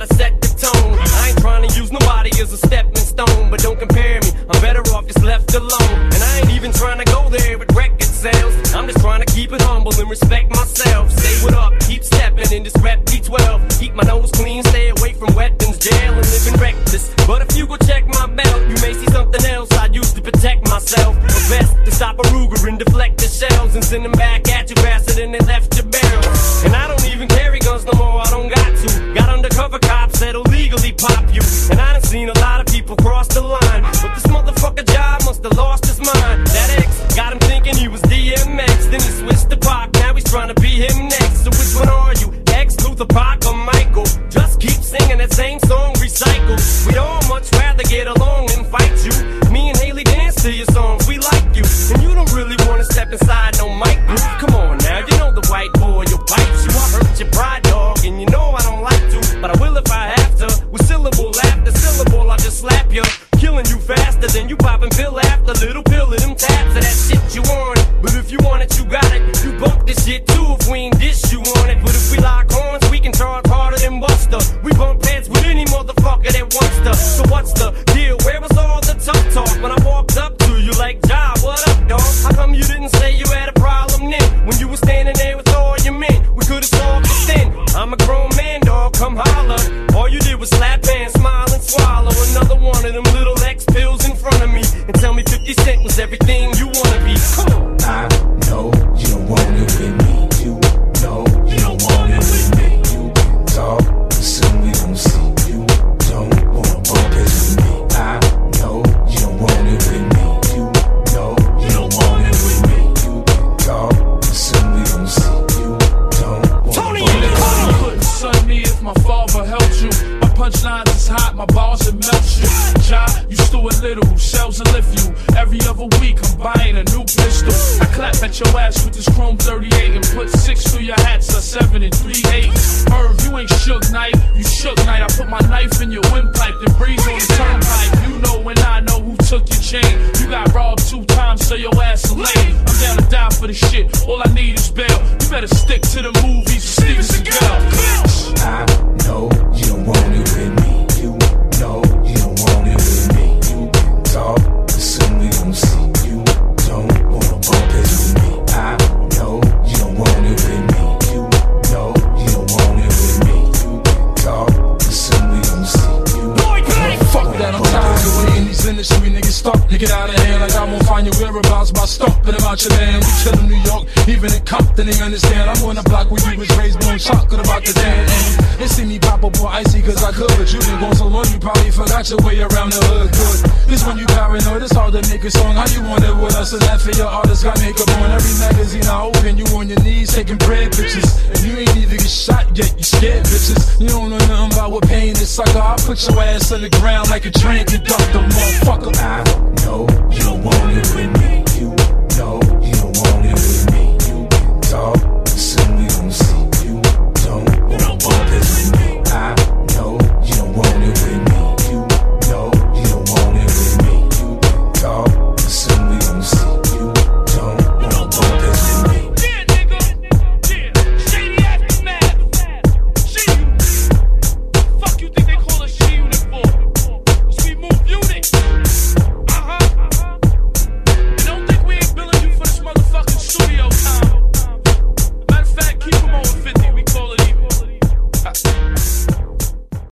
gotta set the tone. I ain't trying to use nobody as a stepping stone, but don't compare me. I'm better off just left alone. And I ain't even trying to go there with record sales. I'm just trying to keep it humble and respect myself. Say what up, keep stepping in this rep B12. Keep my nose clean, stay away from weapons, jail, and living reckless. But if you go check my belt, you may see something else I use to protect myself—a best to stop a Ruger and deflect the shells and send them back at you faster than they left your barrel. And people the line. But this motherfucker job must have lost his mind. That ex got him thinking he was DMX. Then he switched to Pac, now he's trying to be him next. So which one are you? X, Luther, Pac, or Michael? Just keep singing that same song, slap you. Killing you faster than you popping pill after little pill of them taps of that shit you want. But if you want it, you got it. You bump this shit too if we ain't dish you on it. But if we lock horns, we can charge harder than Buster. We bump heads with any motherfucker that wants to. So what's the deal? Where was all the tough talk when I walked up to you like, Ja, what up, dog? How come you didn't say you had a problem then? When you were standing there with all your men, we could've solved it then. I'm a grown man, dog, come holler. All you did was slap everything you wanna be. Come on. I know you don't want it with me. You know you don't want it with me. You can talk, but soon we gon' see. You don't wanna bump it with me. I know you don't want it with me. You know you don't want it with me. You can talk, but soon we gon' see. You don't wanna Tony, bump it with me. son me if my father helped you. My punchlines is hot, my bars would melt you. Ja, Stuart Little, shells will lift you. Every other week I'm buying a new pistol. I clap at your ass with this chrome 38 and put six through your hats, a seven and three eight. Irv, you ain't Suge Knight, you shook night. I put my knife in your windpipe, then breeze on the turnpike. You know when I know who took your chain. You got robbed two times, so your ass is late. I'm down to die for the shit. All I need is bail. You better stick to the movies, industry niggas stuck. They get out of hand like I'm gonna find your whereabouts by stomping them out your land. We 'em New York, even in Compton, they understand. I'm on the block where you was raised, blowing chocolate about the damn They see me pop up more icy cause I could, but you been gone so long you probably forgot your way around the hood. Good. This when you paranoid, it's hard to make a song. How you want it with us? And that for your artist got makeup on every magazine I open. You on your knees taking bread pictures. And you ain't even get shot yet, you scared bitches. You don't know nothing about what pain is, sucker. I'll put your ass on the ground like a train conductor, motherfucker. I know you want it with me.